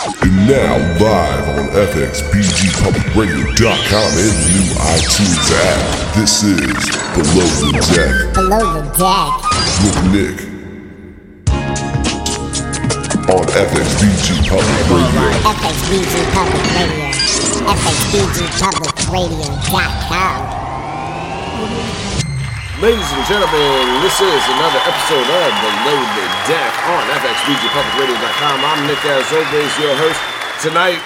And now live on FXBGPublicRadio.com and the new iTunes app. This is Below the Deck Below the deck. with Nick on FXBG Public Radio. FXBG Public Radio. FXBGPublicRadio.com. Ladies and gentlemen, this is another episode of Below the Deck on FXBGPublicRadio.com. I'm Nick, as always, your host. Tonight,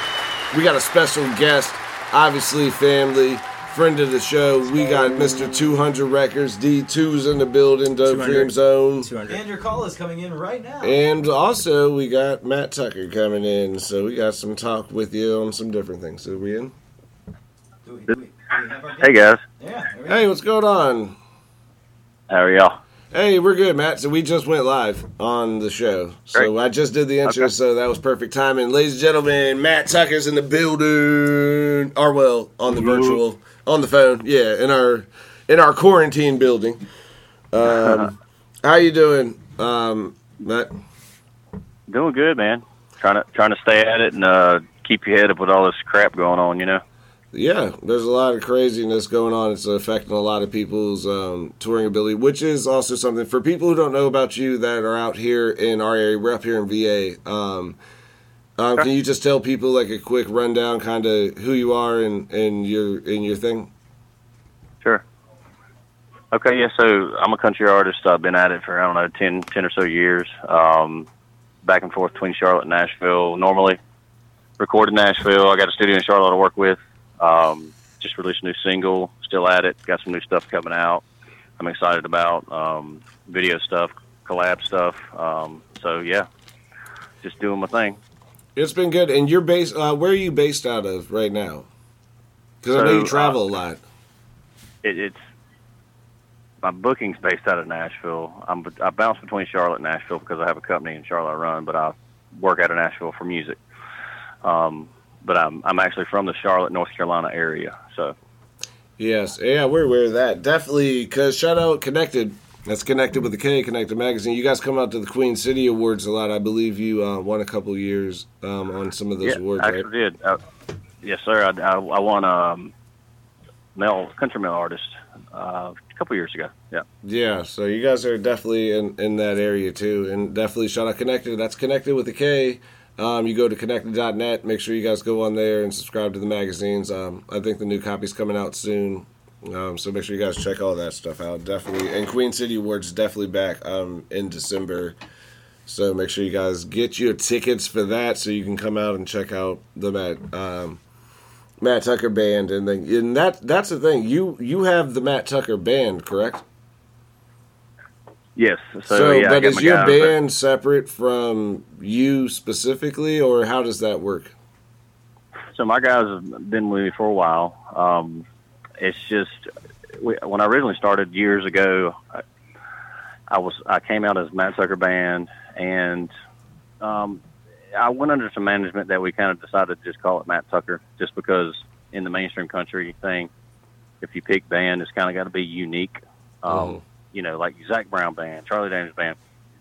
we got a special guest, obviously family, friend of the show. We got Mr. 200 Records, D2's in the building, Dope 200. Dream Zone. And your call is coming in right now. And also, we got Matt Tucker coming in, so we got some talk with you on some different things. So, we in? Do we, do we, do we have our Hey guys, Yeah. Hey, what's going on? How are y'all? Hey, we're good, Matt. So we just went live on the show. So Great. I just did the intro, Okay. so that was perfect timing. Ladies and gentlemen, Matt Tucker's in the building. Or well, on the Woo. virtual, on the phone. Yeah, in our in our quarantine building. Um, how you doing, um, Matt? Doing good, man. Trying to trying to stay at it and uh, keep your head up with all this crap going on. You know. Yeah, there's a lot of craziness going on. It's affecting a lot of people's um, touring ability, which is also something for people who don't know about you that are out here in our area. We're up here in VA. Um, um, can you just tell people like a quick rundown, kind of who you are and, and your and your thing? Sure. Okay, yeah. So I'm a country artist. I've been at it for I don't know 10, 10 or so years. Um, back and forth between Charlotte and Nashville. Normally, record in Nashville. I got a studio in Charlotte to work with. Um, just released a new single. Still at it. Got some new stuff coming out. I'm excited about um, video stuff, collab stuff. Um, so yeah, just doing my thing. It's been good. And you're based. Uh, where are you based out of right now? Because I know you travel uh, a lot. it, it's my booking's based out of Nashville. I'm I bounce between Charlotte and Nashville because I have a company in Charlotte I run, but I work out of Nashville for music. Um, but I'm I'm actually from the Charlotte, North Carolina area. So Yes, yeah, we're aware of that. Definitely, because shout out Connected. That's Connected with the K, Connected Magazine. You guys come out to the Queen City Awards a lot. I believe you uh, won a couple years um, on some of those yeah, awards, I right? did. Uh, yes, sir. I, I, I won um, male country male artist uh, a couple years ago. Yeah. Yeah, so you guys are definitely in, in that area too. And definitely shout out Connected. That's Connected with the K. Um, you go to connected.net. Make sure you guys go on there and subscribe to the magazines. Um, I think the new copy's coming out soon. Um, so make sure you guys check all that stuff out. Definitely. And Queen City Awards definitely back um, in December. So make sure you guys get your tickets for that so you can come out and check out the Matt um, Matt Tucker band and then and that that's the thing. You you have the Matt Tucker band, correct? Yes. So, So, yeah. But is your but- band separate from you specifically, or how does that work? So my guys have been with me for a while. Um, it's just we, when I originally started years ago, I, I was I came out as Matt Tucker Band, and um, I went under some management that we kind of decided to just call it Matt Tucker, just because in the mainstream country thing, if you pick band, it's kind of got to be unique. Um, Mhm. You know, like Zac Brown Band, Charlie Daniels Band,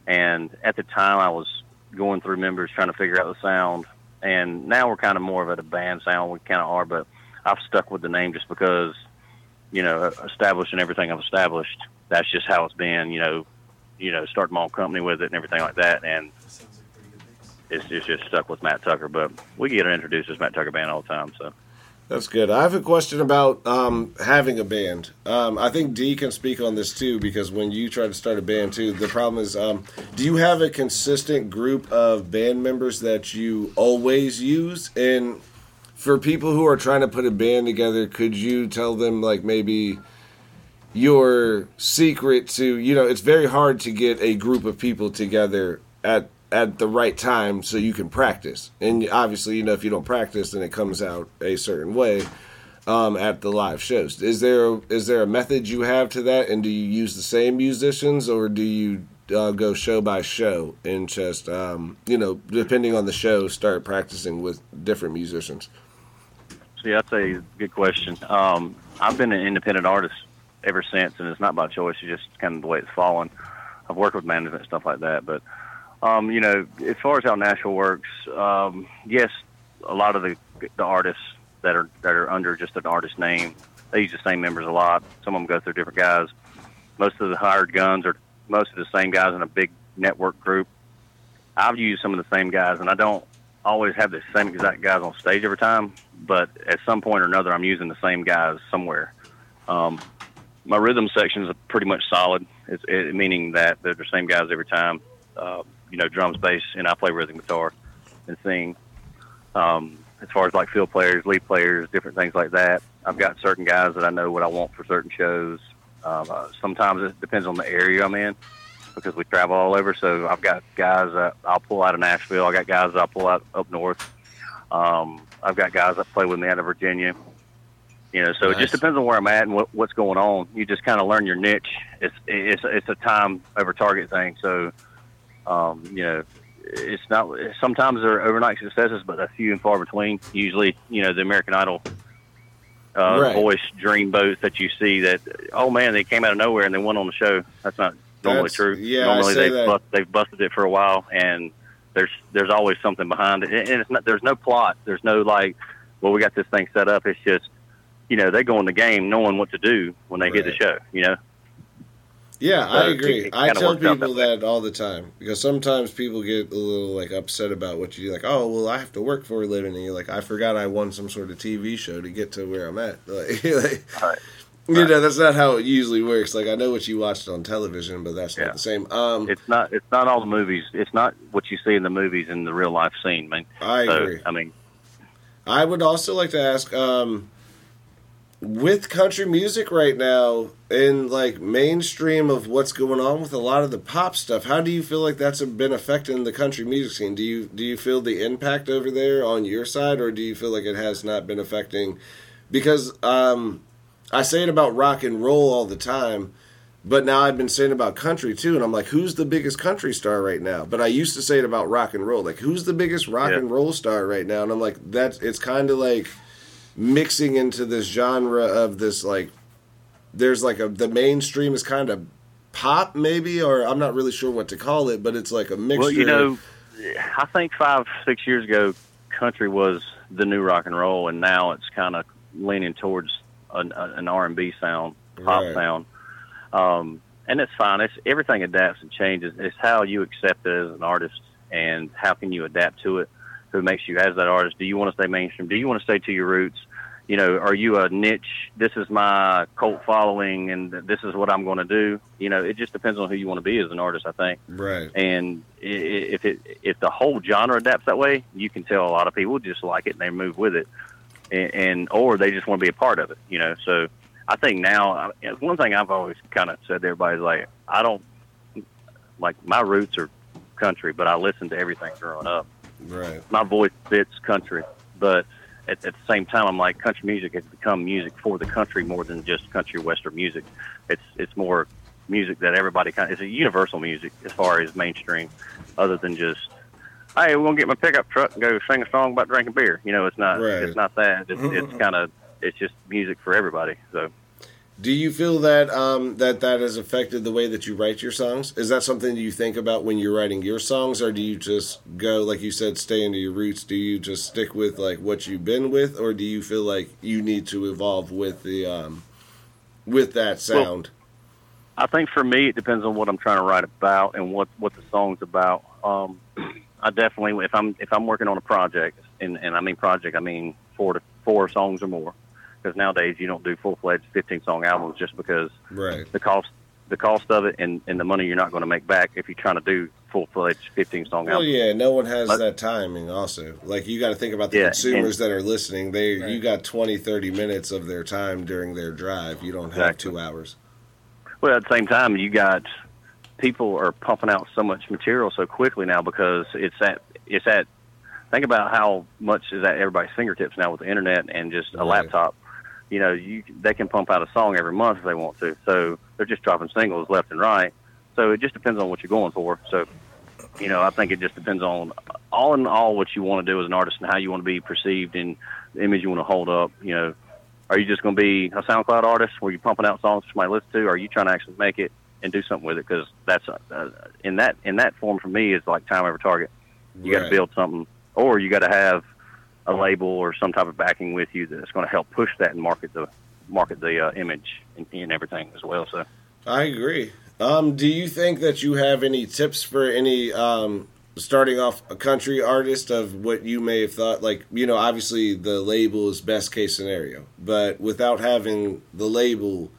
and at the time I was going through members trying to figure out the sound and now we're kind of more of at a band sound. We kind of are, but I've stuck with the name just because, you know, establishing everything I've established. That's just how it's been. You know, you know, starting my own company with it and everything like that, and it's, it's just stuck with Matt Tucker. But we get introduced as Matt Tucker Band all the time. So That's good. I have a question about um, having a band. Um, I think D can speak on this too because when you try to start a band too, the problem is, um, do you have a consistent group of band members that you always use? And for people who are trying to put a band together, could you tell them like maybe your secret to you know it's very hard to get a group of people together at at the right time so you can practice and obviously you know if you don't practice then it comes out a certain way um, at the live shows is there is there a method you have to that and do you use the same musicians or do you uh, go show by show and just um, you know depending on the show start practicing with different musicians yeah, I'd good question. Um, I've been an independent artist ever since, and it's not by choice. It's just kind of the way it's fallen. I've worked with management and stuff like that, but Um, you know, as far as how Nashville works, um, yes, a lot of the the artists that are that are under just an artist name, they use the same members a lot. Some of them go through different guys. Most of the hired guns are most of the same guys in a big network group. I've used some of the same guys, and I don't always have the same exact guys on stage every time. But at some point or another, I'm using the same guys somewhere. Um, my rhythm section is pretty much solid, it's, it, meaning that they're the same guys every time. Uh, you know, drums, bass, and I play rhythm guitar and sing. Um, as far as like field players, lead players, different things like that, I've got certain guys that I know what I want for certain shows. Um, uh, sometimes it depends on the area I'm in because we travel all over. So I've got guys that I'll pull out of Nashville. I got guys that I'll pull out up north. Um, I've got guys that play with me out of Virginia. You know, so Nice. it just depends on where I'm at and what, what's going on. You just kind of learn your niche. It's it's it's a time over target thing. So, um, you know, it's not. Sometimes they're overnight successes, but they're few and far between. Usually, you know, the American Idol uh, Right. voice dreamboat that you see that oh man they came out of nowhere and they went on the show. That's not normally That's- true. yeah, normally they've bust, they've busted it for a while and there's there's always something behind it and it's not there's no plot. There's no like well we got this thing set up. It's just you know they go in the game knowing what to do when they get the show. You know. Yeah, I agree. I tell people that that all the time because sometimes people get a little like upset about what you do. Like, oh, well, I have to work for a living, and you're like, I forgot I won some sort of TV show to get to where I'm at. Like, like, Right. you know, that's not how it usually works. Like, I know what you watched on television, but that's Yeah. not the same. Um, It's not it's not all the movies. It's not what you see in the movies in the real life scene, man. I So, agree. I mean, I would also like to ask, um, with country music right now in like mainstream of what's going on with a lot of the pop stuff, how do you feel like that's been affecting the country music scene? Do you do you feel the impact over there on your side, or do you feel like it has not been affecting? Because um, I say it about rock and roll all the time. But now I've been saying about country too, and I'm like, who's the biggest country star right now? But I used to say it about rock and roll, like who's the biggest rock Yeah. and roll star right now? And I'm like, that's it's kind of like mixing into this genre of this like, there's like a the mainstream is kind of pop maybe, or I'm not really sure what to call it, but it's like a mixture. well, you know, I think five six years ago, country was the new rock and roll, and now it's kind of leaning towards an, an R and B sound, pop Right. sound. Um, and it's fine. It's everything adapts and changes. It's how you accept it as an artist, and how can you adapt to it. Who makes you as that artist? Do you want to stay mainstream? Do you want to stay to your roots? You know, are you a niche? This is my cult following, and this is what I'm going to do. You know, it just depends on who you want to be as an artist. I think right? and if it if the whole genre adapts that way, you can tell a lot of people just like it and they move with it, and, and or they just want to be a part of it. You know, so I think now one thing I've always kind of said to everybody is like I don't like my roots are country, but I listen to everything growing up. Right. My voice fits country, but at, at the same time, I'm like country music has become music for the country more than just country western music. It's it's more music that everybody kind of, it's a universal music as far as mainstream, other than just hey, we're gonna get my pickup truck and go sing a song about drinking beer. You know, it's not Right. it's not that. It's, it's kind of it's just music for everybody. So Do you feel that um, that that has affected the way that you write your songs? Is that something that you think about when you're writing your songs, or do you just go like you said, stay into your roots? Do you just stick with like what you've been with, or do you feel like you need to evolve with the um, with that sound? I think for me, it depends on what I'm trying to write about and what what the song's about. Um, I definitely, if I'm if I'm working on a project, and and I mean project, I mean four to four songs or more, because nowadays you don't do full fledged 15 song albums just because right. the cost the cost of it and and the money you're not going to make back if you're trying to do full fledged 15 song Well, album. yeah, no one has But- that timing. Also, like you got to think about the Yeah, consumers that are listening. They Right. you got 20, 30 minutes of their time during their drive. You don't have Exactly. two hours. Well, at the same time, you got people are pumping out so much material so quickly now because it's at it's at. Think about how much is at everybody's fingertips now with the internet and just a Right. laptop. You know, you they can pump out a song every month if they want to. So they're just dropping singles left and right. So it just depends on what you're going for. So, you know, I think it just depends on all in all what you want to do as an artist and how you want to be perceived and the image you want to hold up. You know, are you just going to be a SoundCloud artist where you're pumping out songs for somebody to listen to? Or are you trying to actually make it and do something with it because that's uh, in that in that form for me is like time over target. You got to build something, or you got to have a label or some type of backing with you that's going to help push that and market the market the uh, image and, and everything as well. So I agree. Um, do you think that you have any tips for any um, starting off a country artist of what you may have thought? Like, you know, obviously the label is best case scenario, but without having the label,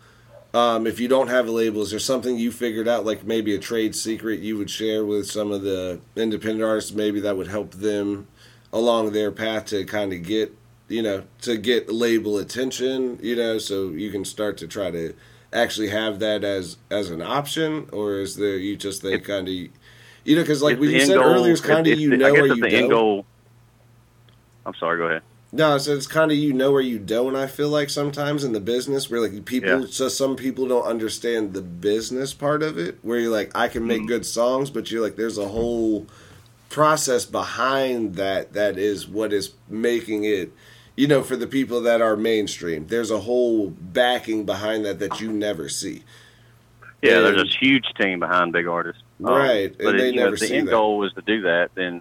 um, if you don't have a label, is there something you figured out, like maybe a trade secret you would share with some of the independent artists, maybe that would help them along their path to kind of get, you know, to get label attention, you know, so you can start to try to actually have that as as an option, or is there you just think kind of, you know, because like It's what the you said goal- earlier, it's kind of you the- know where you the end go. goal. I'm sorry. Go ahead. No, so it's kind of you know where you don't. I feel like sometimes in the business where like people, Yeah. so some people don't understand the business part of it. Where you're like, I can make Mm-hmm. good songs, but you're like, there's a whole process behind that that is what is making it. You know, for the people that are mainstream, there's a whole backing behind that that you never see. Yeah, And- there's a huge team behind big artists. Um, Right, but and they it, you know, if the end that. goal was to do that, then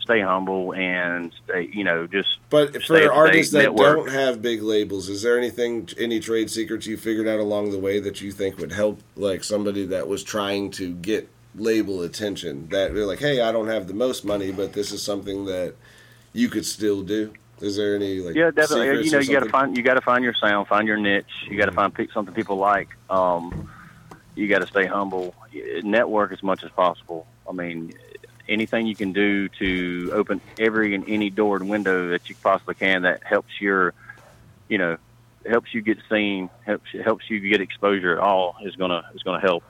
stay humble and stay, you know, just But for artists that network. don't have big labels, is there anything, any trade secrets you figured out along the way that you think would help, like somebody that was trying to get label attention? That they're like, hey, I don't have the most money, but this is something that you could still do. Is there any like? yeah, definitely. You know, you got to find you got to find your sound, find your niche. You got to find something people like. Um, you got to stay humble, network as much as possible. I mean, anything you can do to open every and any door and window that you possibly can that helps your, you know, helps you get seen, helps helps you get exposure at all is gonna is gonna help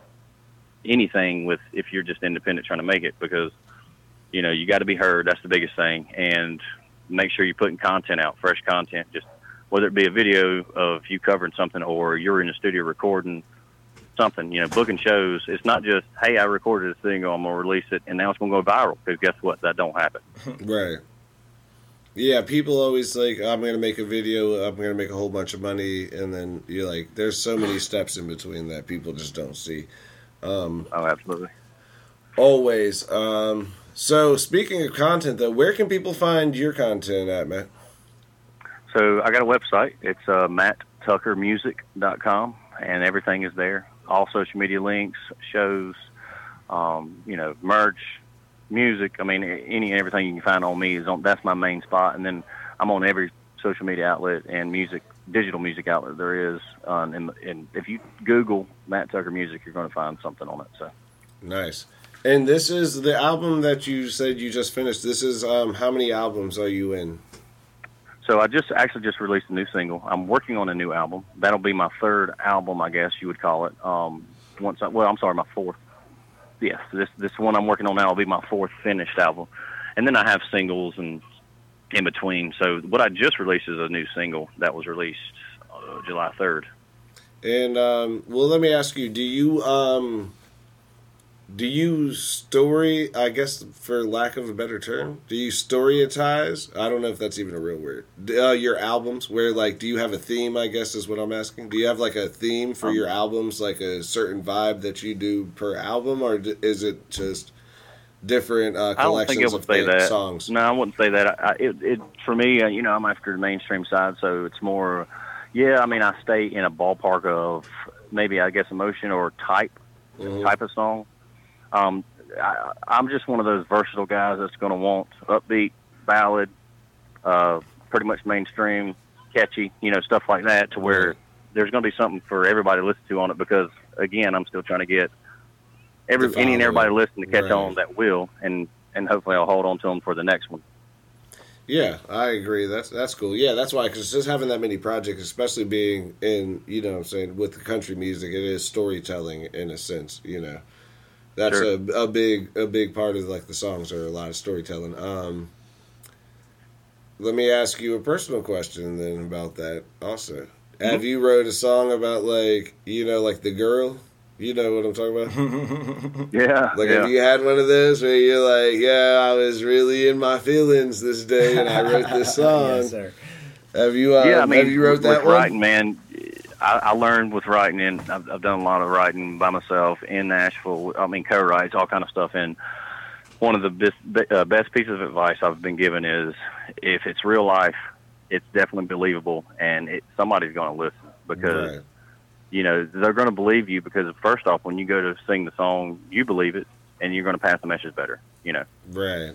anything with if you're just independent trying to make it because you know you got to be heard. That's the biggest thing, and make sure you're putting content out, fresh content. Just whether it be a video of you covering something or you're in the studio recording something, you know, booking shows. It's not just hey, I recorded this thing, I'm gonna release it, and now it's gonna go viral. Because guess what? That don't happen. Right. Yeah, people always like, I'm to make a video, I'm to make a whole bunch of money, and then you're like, there's so many steps in between that people just don't see. Oh, absolutely. Always. Um, so, speaking of content, though, where can people find your content at, Matt? So I got a website. It's uh, matttuckermusic.com, and everything is there. All social media links, shows, um, you know, merch, music. I mean, any and everything you can find on me is on. That's my main spot, and then I'm on every social media outlet and music, digital music outlet there is. Um, and, and if you Google Matt Tucker Music, you're going to find something on it. So. Nice. And this is the album that you said you just finished. This is um, how many albums are you in? So I just actually just released a new single. I'm working on a new album. That'll be my third album, I guess you would call it. Um, once I, well, I'm sorry, my fourth. Yes, this this one I'm working on now will be my fourth finished album, and then I have singles and in between. So what I just released is a new single that was released uh, July 3rd. And um, well, let me ask you: Do you um, do you story? I guess for lack of a better term, do you storyatize? I don't know if that's even a real word. Uh, your albums, where like, do you have a theme? I guess is what I'm asking. Do you have like a theme for Um, your albums, like a certain vibe that you do per album, or is it just different uh, I don't think collections I would of say that. songs? No, I wouldn't say that. I, it, it for me, uh, you know, I'm after the mainstream side, so it's more. Yeah, I mean, I stay in a ballpark of maybe I guess emotion or type Mhm. type of song. Um, I, I'm just one of those versatile guys that's going to want upbeat, ballad, uh, pretty much mainstream, catchy, you know, stuff like that, to where there's going to be something for everybody to listen to on it. Because again, I'm still trying to get every any and everybody listening to catch Right. on that will, and and hopefully I'll hold on to them for the next one. Yeah, I agree. That's that's cool. Yeah, that's why because just having that many projects, especially being in you know what I'm saying with the country music, it is storytelling in a sense. You know, that's Sure. a a big a big part of like the songs are a lot of storytelling. Um, let me ask you a personal question then about that. Also, have you wrote a song about like you know like the girl? You know what I'm talking about? Yeah, Like, yeah. have you had one of those where you're like, yeah, I was really in my feelings this day and I wrote this song? yes, sir. Have you? Uh, yeah, I mean, have you wrote with that one? writing, man. I, I learned with writing, and I've, I've done a lot of writing by myself in Nashville. I mean, co-writes, all kind of stuff. And one of the best, uh, best pieces of advice I've been given is, if it's real life, it's definitely believable, and it, somebody's going to listen because Right. You know they're going to believe you because first off, when you go to sing the song, you believe it, and you're going to pass the message better. You know. Right.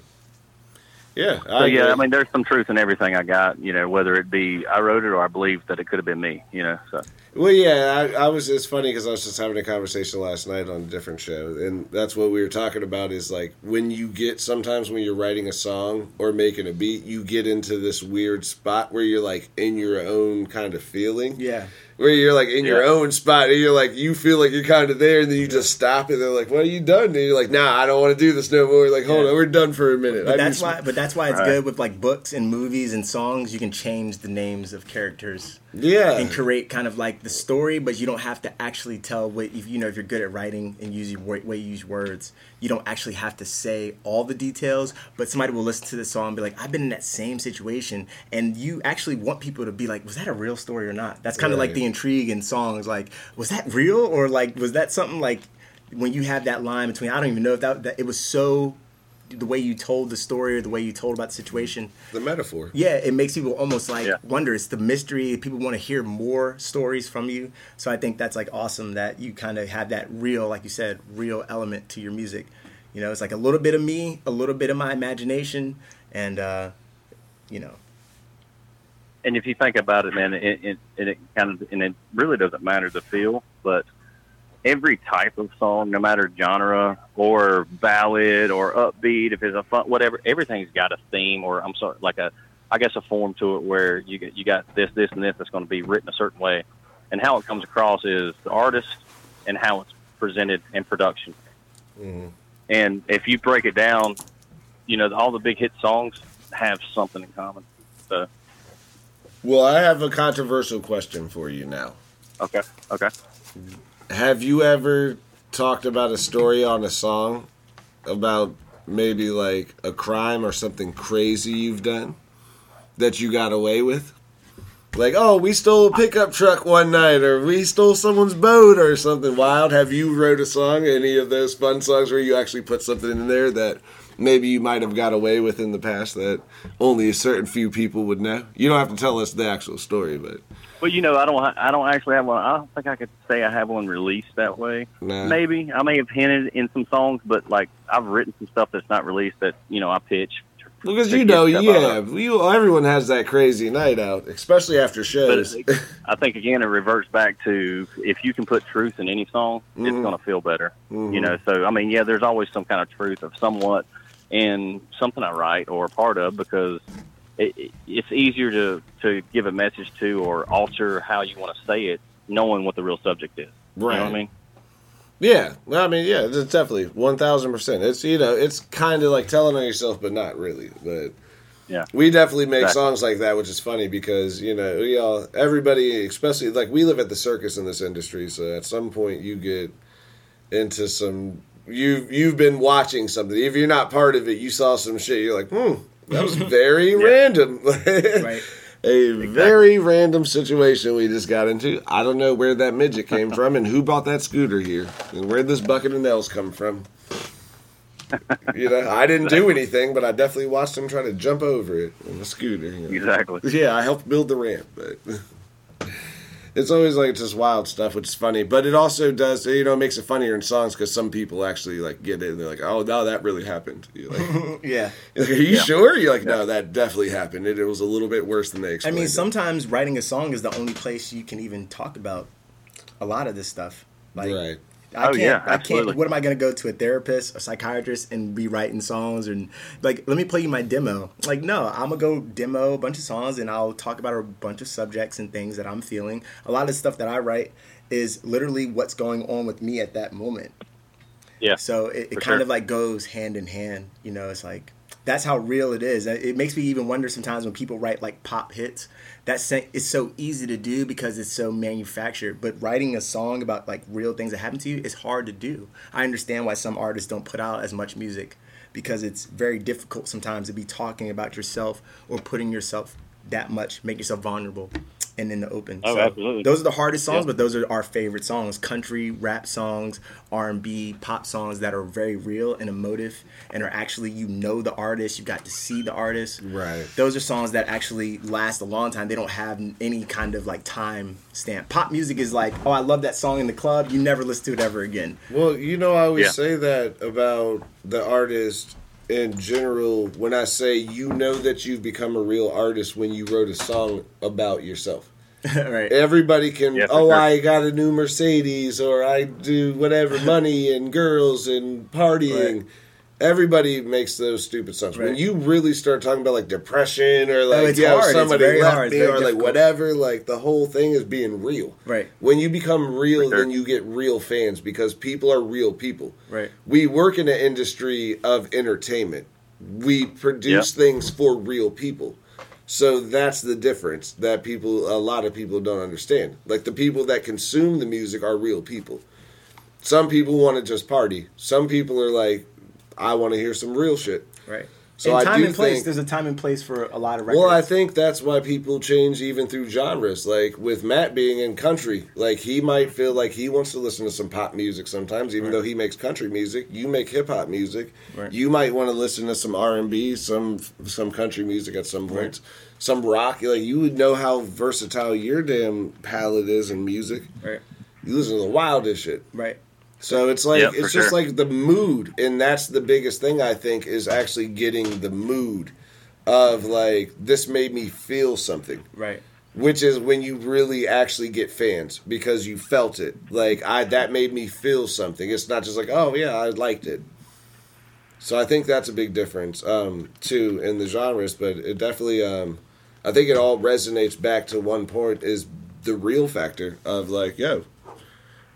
Yeah. So yeah. I mean, there's some truth in everything I got. You know, whether it be I wrote it or I believe that it could have been me. You know, so Well, yeah, I, I was. It's funny because I was just having a conversation last night on a different show, and that's what we were talking about. Is like when you get sometimes when you're writing a song or making a beat, you get into this weird spot where you're like in your own kind of feeling. Yeah. Where you're like in your own spot, and you're like you feel like you're kind of there, and then you just stop, and they're like, "What are you done?" And you're like, "Nah, I don't want to do this no more." Like, hold Yeah. on, we're done for a minute. But I that's why. But that's why it's Right. good with like books and movies and songs. You can change the names of characters yeah, and create kind of like the story, but you don't have to actually tell what if you know if you're good at writing and use your way way you use words. You don't actually have to say all the details, but somebody will listen to the song and be like, "I've been in that same situation," and you actually want people to be like, "Was that a real story or not?" That's kind of like the intrigue in songs. Like, was that real or like was that something like when you have that line between? I don't even know if that, that it was so. The way you told the story or the way you told about the situation, the metaphor. yeah, it makes people almost like Yeah. wonder. It's the mystery. People want to hear more stories from you. So I think that's like awesome that you kind of have that real, like you said, real element to your music. You know, it's like a little bit of me, a little bit of my imagination, and uh, you know, and if you think about it, man, it, it, it, it kind of and it really doesn't matter the feel, but every type of song, no matter genre or ballad or upbeat, if it's a fun, whatever, everything's got a theme or I'm sorry, like a, I guess a form to it where you get you got this, this, and this that's going to be written a certain way, and how it comes across is the artist and how it's presented in production. Mm-hmm. And if you break it down, you know all the big hit songs have something in common. So Well, I have a controversial question for you now. okay, okay. Have you ever talked about a story on a song about maybe like a crime or something crazy you've done that you got away with? Like, oh, we stole a pickup truck one night, or we stole someone's boat, or something wild. Have you wrote a song, any of those fun songs where you actually put something in there that maybe you might have got away with in the past that only a certain few people would know? You don't have to tell us the actual story, but Well, you know, I don't. I don't actually have one. I don't think I could say I have one released that way. Nah. Maybe I may have hinted in some songs, but like I've written some stuff that's not released that you know I pitch. Because you know, yeah, you, everyone has that crazy night out, especially after shows. it, I think again it reverts back to if you can put truth in any song, it's Mhm. going to feel better. Mhm. You know, so I mean, yeah, there's always some kind of truth of somewhat in something I write or a part of because it, it, it's easier to to give a message to or alter how you want to say it, knowing what the real subject is. You know what I mean? Yeah, well, I mean, yeah, it's definitely one thousand percent. It's you know, it's kind of like telling on yourself, but not really. But Yeah. we definitely make Exactly. songs like that, which is funny because you know, we all, everybody, especially like we live at the circus in this industry, so at some point you get into some. You you've been watching something. If you're not part of it, you saw some shit. You're like, hmm, that was very random. right? A very random situation we just got into. I don't know where that midget came from and who bought that scooter here and where this bucket of nails come from. You know, I didn't do anything, but I definitely watched him try to jump over it on the scooter. you know. Exactly. Yeah, I helped build the ramp, but it's always like just wild stuff, which is funny. But it also does, you know, it makes it funnier in songs because some people actually like get it and they're like, "Oh, no, that really happened." You're like, yeah. you're like, "Are you sure?" You're like, "No, that definitely happened. It, it was a little bit worse than they expected. I explained." mean, it." sometimes writing a song is the only place you can even talk about a lot of this stuff. Like, right. I Oh, can't. yeah, I can't. What am I going to go to a therapist, a psychiatrist, and be writing songs and like, let me play you my demo? Like, no, I'm gonna go demo a bunch of songs and I'll talk about a bunch of subjects and things that I'm feeling. A lot of the stuff that I write is literally what's going on with me at that moment. Yeah. So it, it kind sure. of like goes hand in hand. You know, it's like that's how real it is. It makes me even wonder sometimes when people write like pop hits. That's it's so easy to do because it's so manufactured. But writing a song about like real things that happen to you is hard to do. I understand why some artists don't put out as much music because it's very difficult sometimes to be talking about yourself or putting yourself that much, make yourself vulnerable. And in the open. Oh, so absolutely. Those are the hardest songs, Yeah. but those are our favorite songs: country, rap songs, R and B, pop songs that are very real and emotive, and are actually you know the artist, you got to see the artist. Right. Those are songs that actually last a long time. They don't have any kind of like time stamp. Pop music is like, oh, I love that song in the club. You never listen to it ever again. Well, you know, I always Yeah. say that about the artist in general when I say you know that you've become a real artist when you wrote a song about yourself. right. Everybody can, Yeah, oh, sure. I got a new Mercedes or I do whatever, money and girls and partying. Right. Everybody makes those stupid songs. When you really start talking about like depression or like, oh, it's yeah, hard. Somebody left hard. Me very or like whatever, like the whole thing is being real. Right. When you become real, sure. then you get real fans because people are real people. Right. We work in an industry of entertainment. We produce things for real people. So that's the difference that people, a lot of people don't understand. Like the people that consume the music are real people. Some people want to just party. Some people are like, I want to hear some real shit. Right. So and I time do and place. think- There's a time and place for a lot of records. Well, I think that's why people change even through genres. Like with Matt being in country, like he might feel like he wants to listen to some pop music sometimes, even though he makes country music. You make hip hop music. Right. You might want to listen to some R and B, some some country music at some point, some rock. Like you would know how versatile your damn palette is in music. right. You listen to the wildest shit. Right. So it's like Yeah, it's just sure. like the mood, and that's the biggest thing I think is actually getting the mood of like this made me feel something, Right. which is when you really actually get fans because you felt it. Like I that made me feel something. It's not just like oh yeah I liked it. So I think that's a big difference um, too in the genres, but it definitely um, I think it all resonates back to one point is the real factor of like yo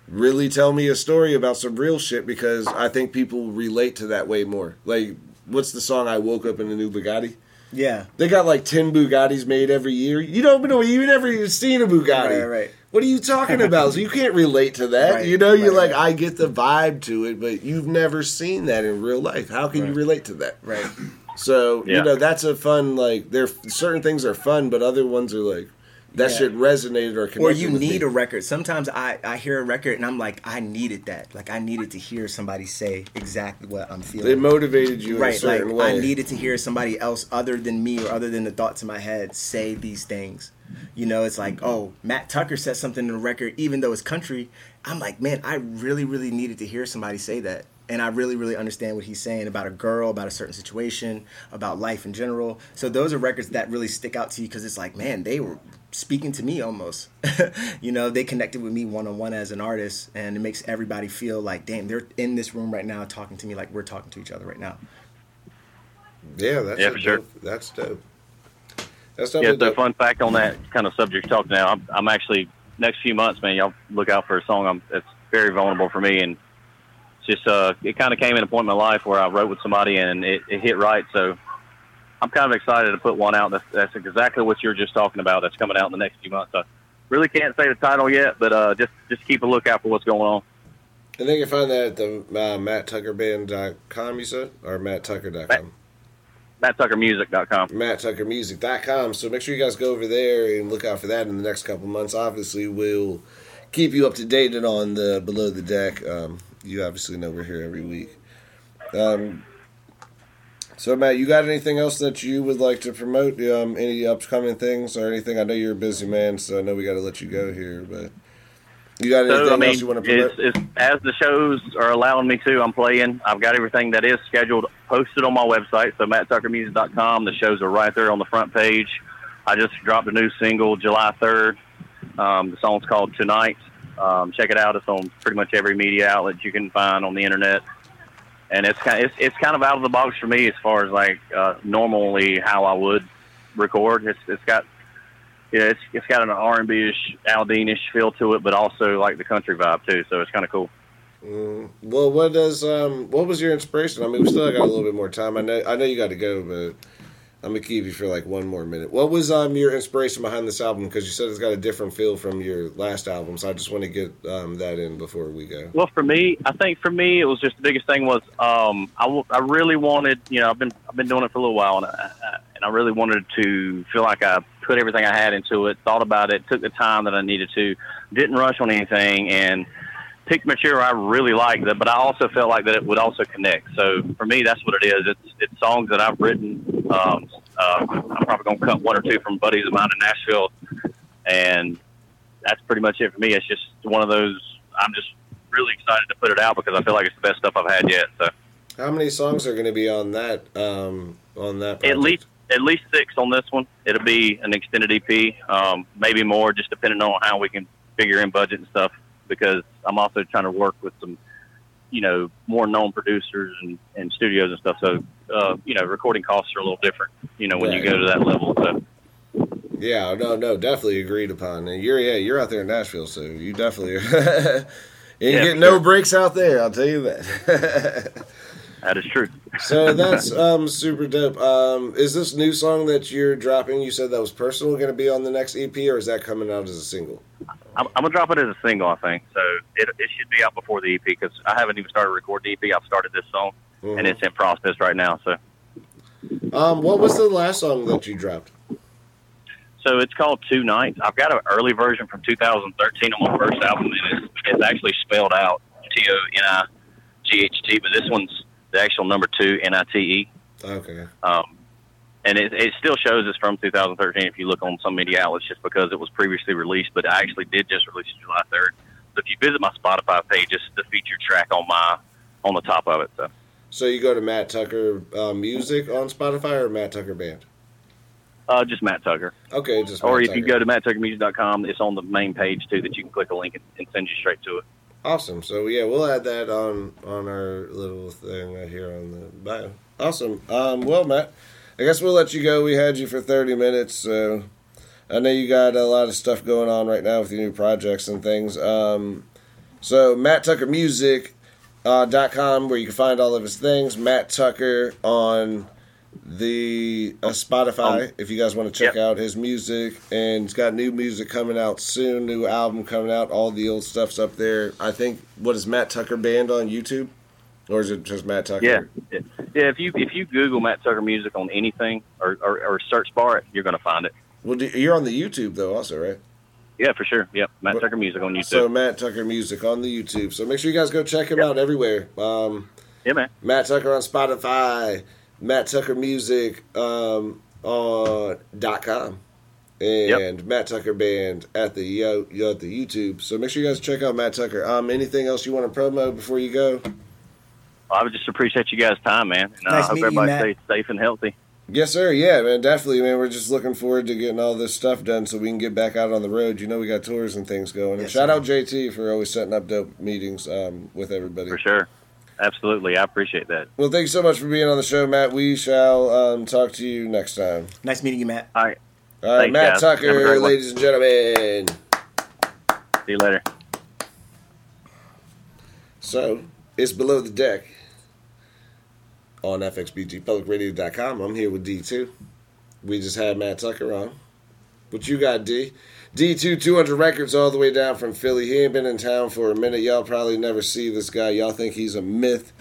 really tell me a story about some real shit because I think people relate to that way more. Like, what's the song I woke up in a new Bugatti? Yeah. They got like ten Bugattis made every year. You don't know You've never even seen a Bugatti. Right, right. What are you talking about? so you can't relate to that. Right, you know, you're right, like, right. I get the vibe to it, but you've never seen that in real life. How can you relate to that? Right. So you know, that's a fun like. There certain things are fun, but other ones are like that Yeah. shit resonated or connected. Or you need me. a record. Sometimes I, I hear a record and I'm like, I needed that. Like I needed to hear somebody say exactly what I'm feeling. It motivated you in a right. Like way. I needed to hear somebody else other than me or other than the thoughts in my head say these things. You know, it's like, oh, Matt Tucker said something in the record, even though it's country. I'm like, man, I really, really needed to hear somebody say that. And I really, really understand what he's saying about a girl, about a certain situation, about life in general. So those are records that really stick out to you because it's like, man, they were speaking to me almost. you know, they connected with me one on one as an artist, and it makes everybody feel like, damn, they're in this room right now talking to me like we're talking to each other right now. Yeah, that's Yeah, a for sure. dope- That's dope. That's Yeah, definitely so dope. fun fact on that kind of subject you're now. I'm, I'm actually next few months, man. Y'all look out for a song. I'm, it's very vulnerable for me, and it's just uh, it kind of came in a point in my life where I wrote with somebody and it, it hit right. So I'm kind of excited to put one out. That's, that's exactly what you're just talking about. That's coming out in the next few months. So really can't say the title yet, but uh, just just keep a lookout for what's going on. And they can find that at the uh, matttuckerband.com, you said? Or matttucker.com? MattTuckerMusic.com. matttuckermusic.com. So make sure you guys go over there and look out for that in the next couple months. Obviously, we'll keep you up to date on the Below the Deck. Um, you obviously know we're here every week. Um, so, Matt, you got anything else that you would like to promote? Um, any upcoming things or anything? I know you're a busy man, so I know we got to let you go here, but you got anything So I mean, else you want to promote? it's, it's, as the shows are allowing me to, I'm playing. I've got everything that is scheduled posted on my website, so matttuckermusic.com. The shows are right there on the front page. I just dropped a new single July 3rd. Um, the song's called Tonight. Um, check it out. It's on pretty much every media outlet you can find on the internet. And it's kind of, it's, it's kind of out of the box for me as far as like uh, normally how I would record. It's it's got yeah, it's it's got an R and B ish, Aldine ish feel to it, but also like the country vibe too. So it's kind of cool. Mm, well, what does um, what was your inspiration? I mean, we still got a little bit more time. I know, I know you got to go, but I'm gonna keep you for like one more minute. What was um your inspiration behind this album? Because you said it's got a different feel from your last album, so I just want to get um that in before we go. Well, for me, I think for me, it was just the biggest thing was um, I, w- I really wanted, you know, I've been I've been doing it for a little while, and I, I- and I really wanted to feel like I put everything I had into it, thought about it, took the time that I needed to, didn't rush on anything, and picked material I really liked. It, but I also felt like that it would also connect. So for me, that's what it is. It's it's songs that I've written. Um, uh, I'm probably gonna cut one or two from buddies of mine in Nashville, and that's pretty much it for me. It's just one of those. I'm just really excited to put it out because I feel like it's the best stuff I've had yet. So How many songs are going to be on that? Um, on that. at least at least six on this one. It'll be an extended EP, um, maybe more, just depending on how we can figure in budget and stuff. Because I'm also trying to work with some, you know, more known producers and, and studios and stuff. So, uh, you know, recording costs are a little different, you know, when you Yeah. go to that level. So, Yeah, no, no, definitely agreed upon. And you're yeah, you're out there in Nashville, so you definitely you Yeah, getting no sure. breaks out there. I'll tell you that. that is true. so that's um super dope. Um, is this new song that you're dropping? You said that was personal going to be on the next EP, or is that coming out as a single? I'm, I'm gonna drop it as a single, I think. So it, it should be out before the EP because I haven't even started recording the EP. I've started this song, and it's in process right now. So. Um, what was the last song that you dropped? So it's called Two Nights. I've got an early version from 2013 on my first album, and it's, it's actually spelled out T O N I G H T, but this one's the actual number two N I T E. Okay. Um, and it, it still shows it's from 2013 if you look on some media outlets, just because it was previously released. But I actually did just release it July 3rd. So if you visit my Spotify page, it's the featured track on my on the top of it. So So you go to Matt Tucker uh, Music on Spotify or Matt Tucker Band? uh, just Matt Tucker. Okay, just Or Matt if you go to matttuckermusic.com, it's on the main page too that you can click a link and, and send you straight to it. Awesome. So yeah, we'll add that on on our little thing right here on the bio. Awesome. Um, well, Matt, I guess we'll let you go. We had you for thirty minutes, so I know you got a lot of stuff going on right now with your new projects and things. Um, so Matt Tucker Music. Uh, dot com where you can find all of his things. Matt Tucker on the uh, Spotify if you guys want to check Yep. out his music. And he's got new music coming out soon, new album coming out. All the old stuff's up there. I think what is Matt Tucker Band on YouTube, or is it just Matt Tucker? Yeah, yeah. If you if you Google Matt Tucker music on anything or, or, or search bar it, you're going to find it. Well, do, you're on the YouTube though, also, right? Yeah, for sure. Yep, Matt But- Tucker music on YouTube. So Matt Tucker Music on the YouTube. So make sure you guys go check him out everywhere. Um, yeah, man. Matt Tucker on Spotify, Matt Tucker Music um, on dot com, and Matt Tucker Band at the yo, yo at the YouTube. So make sure you guys check out Matt Tucker. Um, anything else you want to promo before you go? I would just appreciate you guys' time, man. And uh, Nice I hope meeting you, everybody Matt. stays safe and healthy. Yes, sir. Yeah, man, definitely, man. We're just looking forward to getting all this stuff done so we can get back out on the road. You know, we got tours and things going. And shout sir. out JT for always setting up dope meetings um, with everybody. For sure. Absolutely. I appreciate that. Well, thanks so much for being on the show, Matt. We shall um, talk to you next time. Nice meeting you, Matt. All right. All right, Thanks, Matt guys. Tucker, great one. ladies and gentlemen. See you later. So, it's below the deck on FXBGPublicRadio.com. I'm here with D2. We just had Matt Tucker on. What you got, D? D2 200 records all the way down from Philly. He ain't been in town for a minute. Y'all probably never see this guy. Y'all think he's a myth.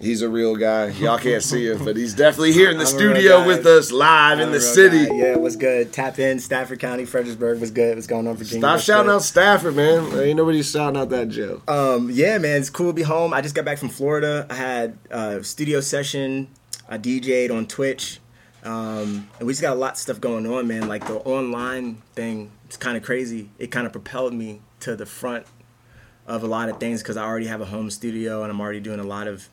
He's a real guy. Y'all can't see him, but he's definitely here in the I'm studio with us live in I'm the city. guy. Yeah, what's good? Tap in, Stafford County, Fredericksburg. What's good? What's going on, Virginia? Stop What's shouting good? out Stafford, man. Ain't nobody shouting out that Joe. Um, yeah, man, it's cool to be home. I just got back from Florida. I had a studio session. I DJ'd on Twitch. Um, and we just got a lot of stuff going on, man. Like the online thing, it's kind of crazy. It kind of propelled me to the front of a lot of things because I already have a home studio and I'm already doing a lot of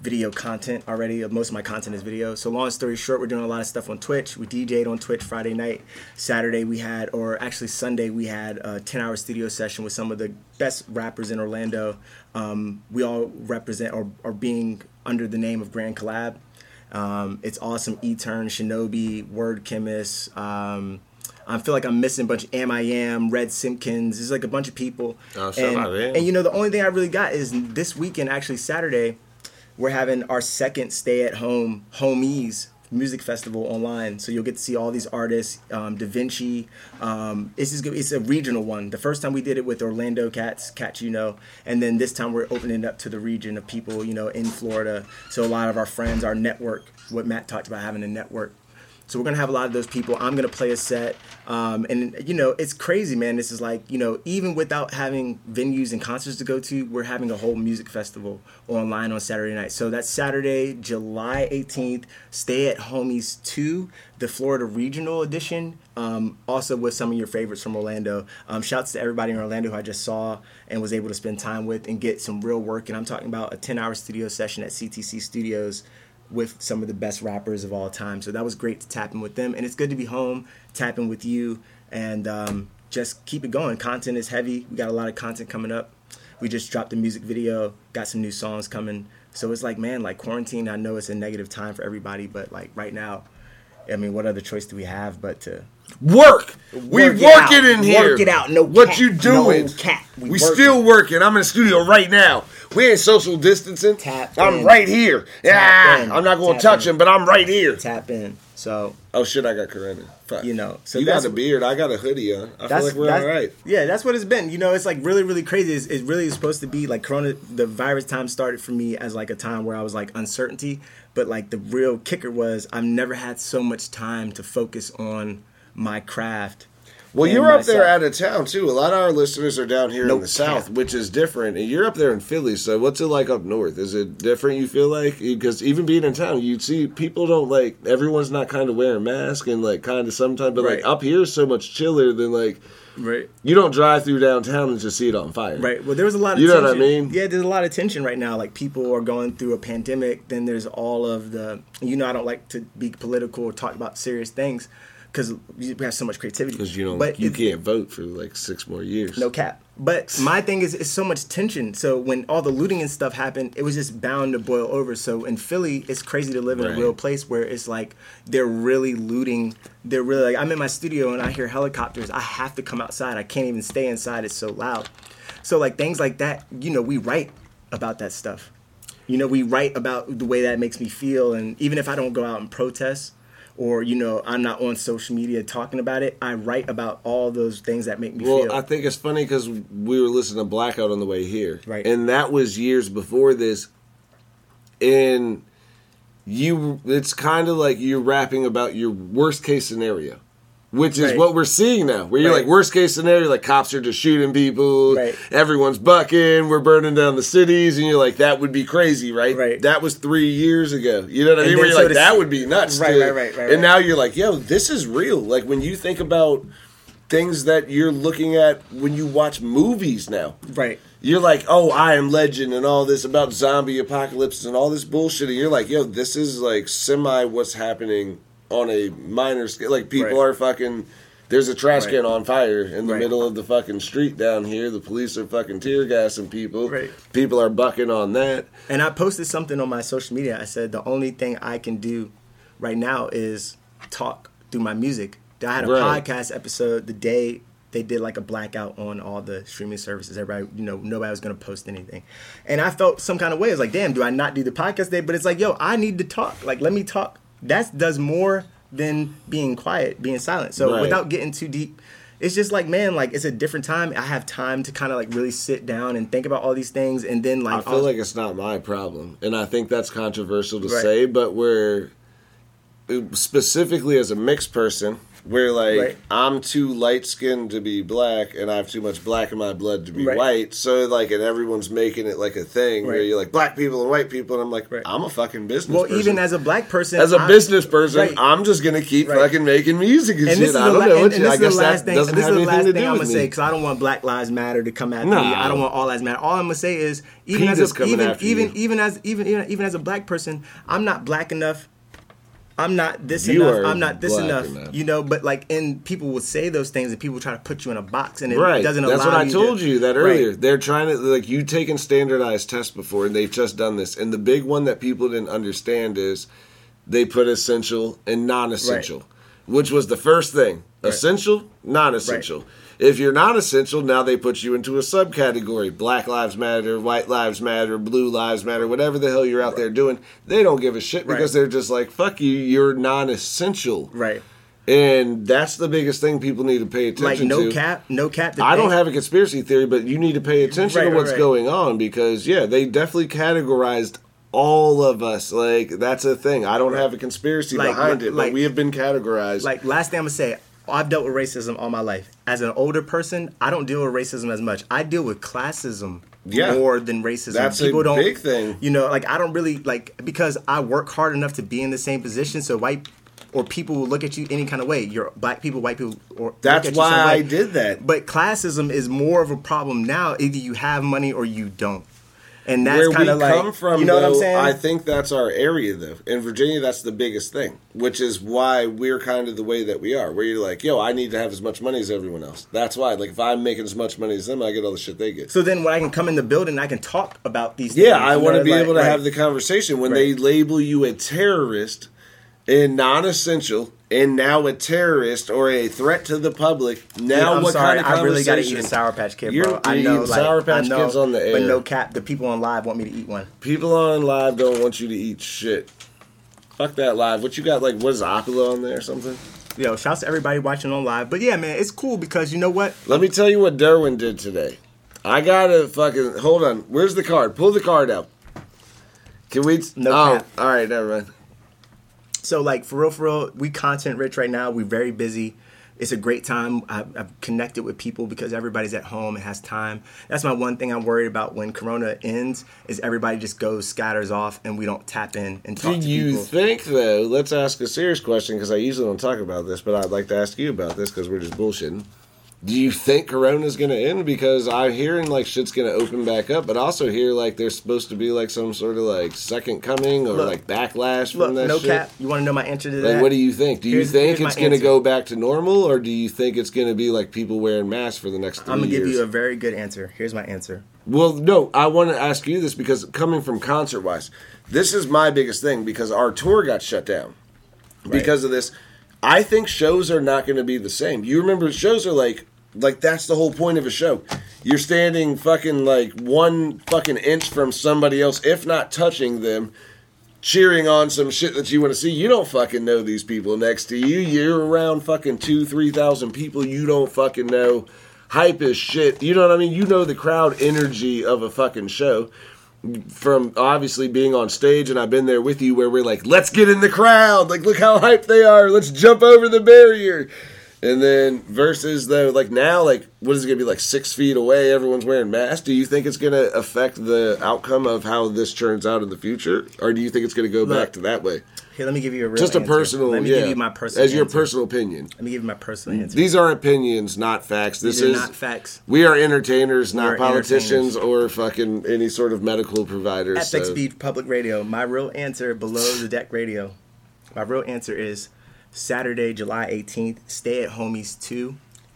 video content already. Most of my content is video. So long story short, we're doing a lot of stuff on Twitch. We DJ'd on Twitch Friday night. Saturday we had, or actually Sunday we had a 10-hour studio session with some of the best rappers in Orlando. Um, we all represent or are being under the name of Grand Collab. Um, it's awesome. E-Turn, Shinobi, Word Chemist. Um, I feel like I'm missing a bunch of Am I Am, Red Simpkins. There's like a bunch of people. Oh, and, out to him. and you know, the only thing I really got is this weekend, actually Saturday, we're having our second stay at home homies music festival online. So you'll get to see all these artists um, da vinci um, this is it's a regional one. The first time we did it with orlando cats cats you know and then this time we're opening up to the region of people you know in florida. So a lot of our friends our network what matt talked about having a network So we're gonna have a lot of those people. I'm gonna play a set, um, and you know it's crazy, man. This is like you know even without having venues and concerts to go to, we're having a whole music festival online on Saturday night. So that's Saturday, July 18th. Stay at Homies two, the Florida Regional Edition. Um, also with some of your favorites from Orlando. Um, shouts to everybody in Orlando who I just saw and was able to spend time with and get some real work. And I'm talking about a 10 hour studio session at CTC Studios with some of the best rappers of all time. So that was great to tap in with them. And it's good to be home, tapping with you, and um, just keep it going. Content is heavy. We got a lot of content coming up. We just dropped a music video, got some new songs coming. So it's like, man, like quarantine, I know it's a negative time for everybody, but like right now, I mean, what other choice do we have but to Work. We Work it working out. in here. Work it out. No What you doing? No cap. We We, working. still working. I'm in the studio right now. We ain't social distancing. Tap I'm in. right here. Yeah. in. I'm not going Tap to touch in. him, but I'm right here. tap in? So Oh shit! I got corona. Fuck. You know, so you got a beard. I got a hoodie on. I feel like we're all right. Yeah, that's what it's been. You know, it's like really, really crazy. It's, it really is supposed to be like Corona. The virus time started for me as like a time where I was like uncertainty, but like the real kicker was I've never had so much time to focus on my craft. Well, you're up there out of town too. A lot of our listeners are down here No in the south, which is different. And you're up there in Philly, so what's it like up north? Is it different? You feel like because even being in town, you see people don't like everyone's not kind of wearing masks and like kind of sometimes, but Right. like up here is so much chiller than like right. you don't drive through downtown and just see it on fire. Right. Well, there was a lot of You know tension. what I mean? Yeah, there's a lot of tension right now. Like people are going through a pandemic. Then there's all of the. You know, I don't like to be political or talk about serious things because we have so much creativity. Because you don't, But you can't vote for like six more years. No cap. But my thing is, it's so much tension. So when all the looting and stuff happened, it was just bound to boil over. So in Philly, it's crazy to live in Right. a real place where it's like they're really looting. They're really like I'm in my studio and I hear helicopters. I have to come outside. I can't even stay inside. It's so loud. So like things like that, you know, we write about that stuff. You know, we write about the way that makes me feel, and even if I don't go out and protest, or you know, I'm not on social media talking about it, I write about all those things that make me Well, feel. I think it's funny because we were listening to Blackout on the way here, Right. And that was years before this. And you, it's kind of like you're rapping about your worst case scenario, which is Right. what we're seeing now. Where you're Right. like worst case scenario, like cops are just shooting people, Right. everyone's bucking, we're burning down the cities, and you're like that would be crazy, right? Right. That was three years ago. You know what I mean? Where you're so like that would be nuts, Right, right, right, right, And now you're like, yo, this is real. Like when you think about things that you're looking at when you watch movies now. right. You're like, oh, I am legend and all this about zombie apocalypse and all this bullshit. And you're like, yo, this is like semi what's happening on a minor scale. Like people Right. are fucking. There's a trash Right. can on fire in the Right. middle of the fucking street down here. The police are fucking tear gassing people. Right. People are bucking on that. And I posted something on my social media. I said the only thing I can do right now is talk through my music. I had a podcast episode the day they did like a blackout on all the streaming services. Everybody, you know, nobody was gonna post anything, and I felt some kind of way. I was like, damn, do I not do the podcast day? But it's like, yo, I need to talk. Like, let me talk. That does more than being quiet, being silent. So Right. without getting too deep. It's just like man, like it's a different time. I have time to kind of like really sit down and think about all these things, and then like I feel like it's not my problem, and I think that's controversial to Right. say, but we're specifically as a mixed person, we're like Right. I'm too light skinned to be black, and I have too much black in my blood to be Right. white. So like, and everyone's making it like a thing where you're like black people and white people, and I'm like, Right. I'm a fucking business. Well, person. even as a black person, as a I- business person, Right. I'm just gonna keep Right. fucking making music and, and shit. I don't la- know. and, and this I is the guess last that thing. doesn't This is have the anything last to thing do I'm gonna say because I don't want Black Lives Matter to come at No. me. I don't want all lives matter. All I'm gonna say is even Pete as a, even even even as even even as a black person, I'm not black enough. I'm not this You enough. I'm not this enough, enough. You know, but like, and people will say those things, and people try to put you in a box, and it Right. doesn't That's allow what I you told to- you that Right. earlier. They're trying to like you taken standardized tests before, and they've just done this. And the big one that people didn't understand is they put essential and non-essential, which was the first thing: essential, non-essential. If you're not essential, now they put you into a subcategory: Black Lives Matter, White Lives Matter, Blue Lives Matter, whatever the hell you're out there doing. They don't give a shit Right. because they're just like, "Fuck you, you're non-essential." Right. And that's the biggest thing people need to pay attention to. Like no to. cap, no cap. I don't have a conspiracy theory, but you need to pay attention Right, to what's right. going on because yeah, they definitely categorized all of us. Like that's a thing. I don't have a conspiracy Like- behind it, like- but we have been categorized. like last thing I'm gonna say, I've dealt with racism all my life. As an older person, I don't deal with racism as much. I deal with classism Yeah. more than racism. That's a don't, big thing. You know, like I don't really like because I work hard enough to be in the same position. So white or people will look at you any kind of way. You're black people, white people, or that's at you some why. I did that. But classism is more of a problem now. Either you have money or you don't, and that's Where we kind of like come from, you know though, what I'm saying? I think that's our area, though. In Virginia, that's the biggest thing, which is why we're kind of the way that we are. Where you're like, yo, I need to have as much money as everyone else. That's why, like, if I'm making as much money as them, I get all the shit they get. so then when I can come in the building, I can talk about these. Yeah, things, I want to be like- able to right. have the conversation when they label you a terrorist and non-essential, and now a terrorist or a threat to the public. Now, Dude, what sorry, kind of I really got to eat a Sour Patch Kid, You're- bro. I know, like, Sour Patch I know, Kids on the air, but no cap. The people on live want me to eat one. People on live don't want you to eat shit. Fuck that live. What you got? Like, what is Opula on there or something? Yo, shouts to everybody watching on live. But yeah, man, it's cool because you know what? Let me tell you what Derwin did today. I gotta fucking hold on. Where's the card? Pull the card out. Can we? No oh, all right, never mind. So like for real, for real, we content rich right now. We're very busy. It's a great time. I've, I've connected with people because everybody's at home and has time. That's my one thing I'm worried about when Corona ends is everybody just goes scatters off and we don't tap in and Do talk to you people. think though? Let's ask a serious question because I usually don't talk about this, but I'd like to ask you about this because we're just bullshitting. Do you think Corona's going to end? Because I'm hearing like shit's going to open back up, but also hear like there's supposed to be like some sort of like second coming or Look, like backlash Look, from that no shit. cap. You want to know my answer to Like, that? what do you think? Do you Here's- think here's it's going to go back to normal, or do you think it's going to be like people wearing masks for the next 3 I'm gonna years? give you a very good answer. Here's my answer. Well, no, I want to ask you this because coming from concert wise, this is my biggest thing because our tour got shut down because of this. I think shows are not going to be the same. You remember shows are like like that's the whole point of a show. You're standing fucking like one fucking inch from somebody else, if not touching them, cheering on some shit that you want to see. You don't fucking know these people next to you. You're around fucking two, three thousand people you don't fucking know. Hype as shit. You know what I mean? You know the crowd energy of a fucking show. From obviously being on stage, and I've been there with you where we're like, let's get in the crowd. Like, look how hyped they are. Let's jump over the barrier. And then versus though, like now, like what is it gonna be like six feet away? Everyone's wearing masks. Do you think it's gonna affect the outcome of how this turns out in the future, or do you think it's gonna go Look, back to that way? Here, let me give you a real Just a answer. personal, Let me yeah, give you my personal as your answer. personal opinion. Let me give you my personal answer. These are opinions, not facts. This These are is not facts. We are entertainers, not We're politicians entertainers. or fucking any sort of medical providers. FX so- Beat Public Radio. My real answer below the deck radio. My real answer is Saturday, July 18th. Stay at Homies 2.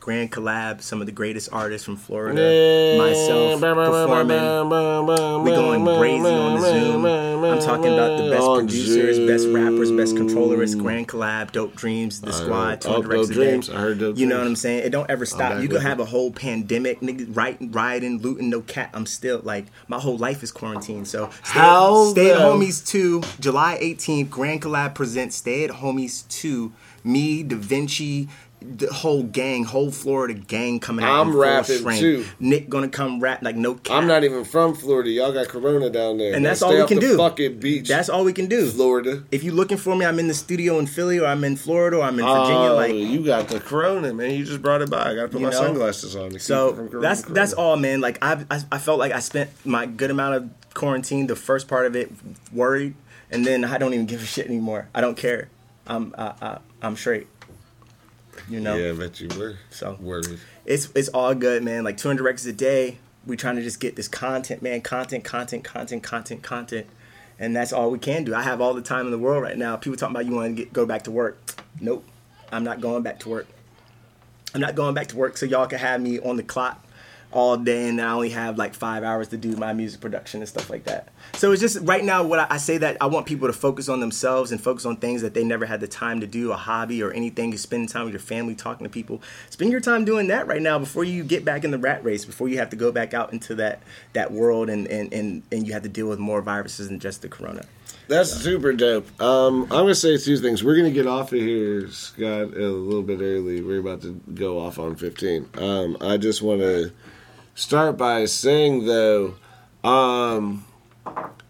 Grand collab. Some of the greatest artists from Florida. Myself performing. We going crazy on the Zoom. I'm talking about the best producers, best rappers, best controllerists. Grand collab, Dope Dreams, The Squad, oh, 200 a Dreams. day. I heard Dope You know what I'm saying? It don't ever stop. You could have a whole pandemic, niggas right, rioting, looting, no cat. I'm still like my whole life is quarantine. So stay, How stay at Homies 2, July 18th. Grand Collab presents Stay at Homies 2. Me, Da Vinci, the whole gang, whole Florida gang coming out. I'm rapping, too. Nick gonna come rap like no cap. I'm not even from Florida. Y'all got Corona down there, and that's all we can do. Fucking beach, That's all we can do. Florida. If you looking for me, I'm in the studio in Philly, or I'm in Florida, or I'm in Virginia. Oh, like you got the Corona, man. You just brought it by. I got to put my know? sunglasses on. To keep it So Corona- that's that's all, man. Like I, I I felt like I spent my good amount of quarantine, the first part of it, worried, and then I don't even give a shit anymore. I don't care. I'm I, I, I'm straight. You know. Yeah, I bet you were. So- worried. it's it's all good, man. Like 200 records a day. We trying to just get this content, man. Content, content, content, content, content, and that's all we can do. I have all the time in the world right now. People talking about you want to get, go back to work. Nope, I'm not going back to work. I'm not going back to work so y'all can have me on the clock all day and I only have like five hours to do my music production and stuff like that. So it's just right now what I, I say that I want people to focus on themselves and focus on things that they never had the time to do, a hobby or anything, You spend time with your family, talking to people. Spend your time doing that right now before you get back in the rat race, before you have to go back out into that that world and and, and, and you have to deal with more viruses than just the corona. That's super dope. Um, I'm gonna say two things. We're gonna get off of here, Scott, a little bit early. We're about to go off on 15. Um, I just want to start by saying though, um,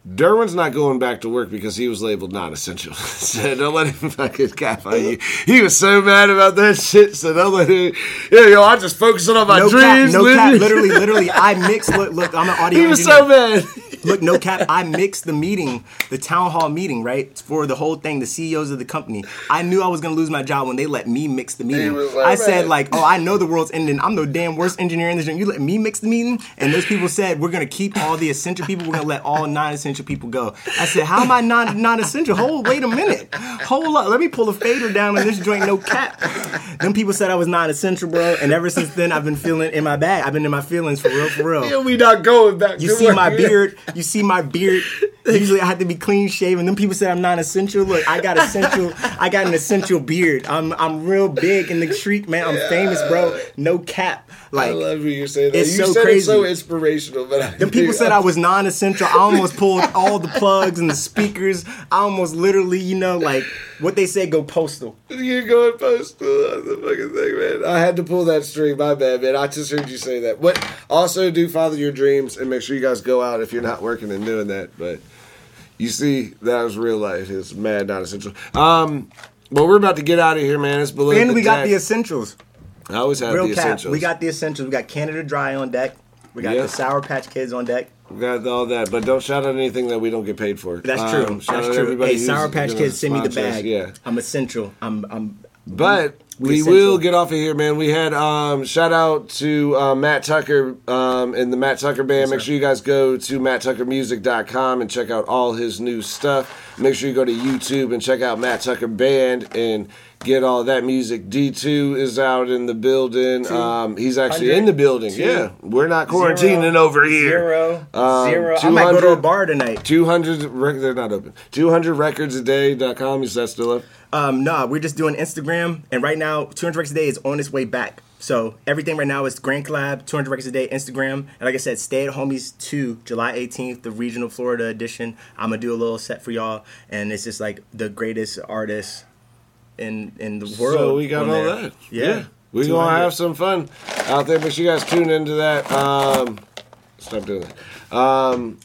Derwin's not going back to work because he was labeled non-essential. so don't let him fucking cap on you. He was so mad about that shit. So don't let him. Yeah, yo, I'm just focusing on my No cap, dreams. no cap. Literally, literally, I mixed. Look, look, I'm an audio he was engineer. so mad. Look, no cap. I mixed the meeting, the town hall meeting, right, for the whole thing, the CEOs of the company. I knew I was gonna lose my job when they let me mix the meeting. like, I said like, oh, I know the world's ending. I'm the damn worst engineer in this. Joint. You let me mix the meeting, and those people said we're gonna keep all the essential people. We're gonna let all non-essential people go. I said, how am I non non-essential? Hold, wait a minute. Hold up. Let me pull a fader down in this joint. No cap. Them people said I was non-essential, bro. And ever since then, I've been feeling in my bag. I've been in my feelings for real, for real. Yeah, we not going back. You see work. my beard. You see my beard. Usually I have to be clean shaven. Then people say I'm not essential. Look, I got essential. I got an essential beard. I'm I'm real big in the street, man. I'm famous, bro. No cap. Like I love when you say that. It's you so said crazy. it so inspirational, but I them people said I was non-essential. I almost pulled all the plugs and the speakers. I almost literally, you know, like what they say, go postal. You're going postal on the fucking thing, man. I had to pull that string. My bad, man. I just heard you say that. But also do follow your dreams and make sure you guys go out if you're not working and doing that. But you see, that was real life. It's mad, not essential. Um, well, we're about to get out of here, man. It's below. And we got the essentials. I always have Real the cap. essentials. We got the essentials. We got Canada Dry on deck. We got Yeah. the Sour Patch Kids on deck. We got all that, but don't shout out anything that we don't get paid for. That's Um, true. shout That's out true. everybody Hey, Sour Patch Kids, send me the us. bag. Yeah. I'm essential. I'm. I'm. But We we essential. will get off of here, man. We had um, shout out to uh, Matt Tucker um, and the Matt Tucker Band. Make sure you guys go to matttuckermusic.com and check out all his new stuff. Make sure you go to YouTube and check out Matt Tucker Band and get all that music. D2 is out in the building. Um, he's actually in the building. Two, yeah, we're not quarantining over here. Zero. Um, zero. I might go to a bar tonight. 200 rec- they're not open 200 records a day.com is that still up Um, nah, we're just doing Instagram, and right now, 200 Records a Day is on its way back. So everything right now is Grand Collab, 200 Records a Day, Instagram, and like I said, Stay at Homies 2, July 18th, the regional Florida edition. I'm gonna do a little set for y'all, and it's just like the greatest artists in in the world. So we got all there. that. Yeah. We're going to have some fun out there. Sure you guys tune into that. Um, stop doing that. Um,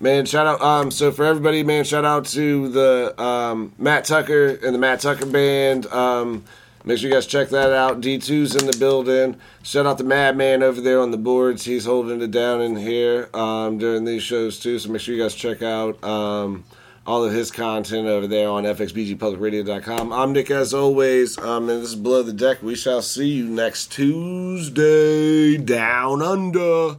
man, shout out. Um, so for everybody, man, shout out to the um, Matt Tucker and the Matt Tucker Band. Um, make sure you guys check that out. D2's in the building. Shout out to Madman over there on the boards. He's holding it down in here um, during these shows too. So make sure you guys check out. Um, all of his content over there on fxbgpublicradio.com. I'm Nick, as always, um, and this is Below the Deck. We shall see you next Tuesday down under.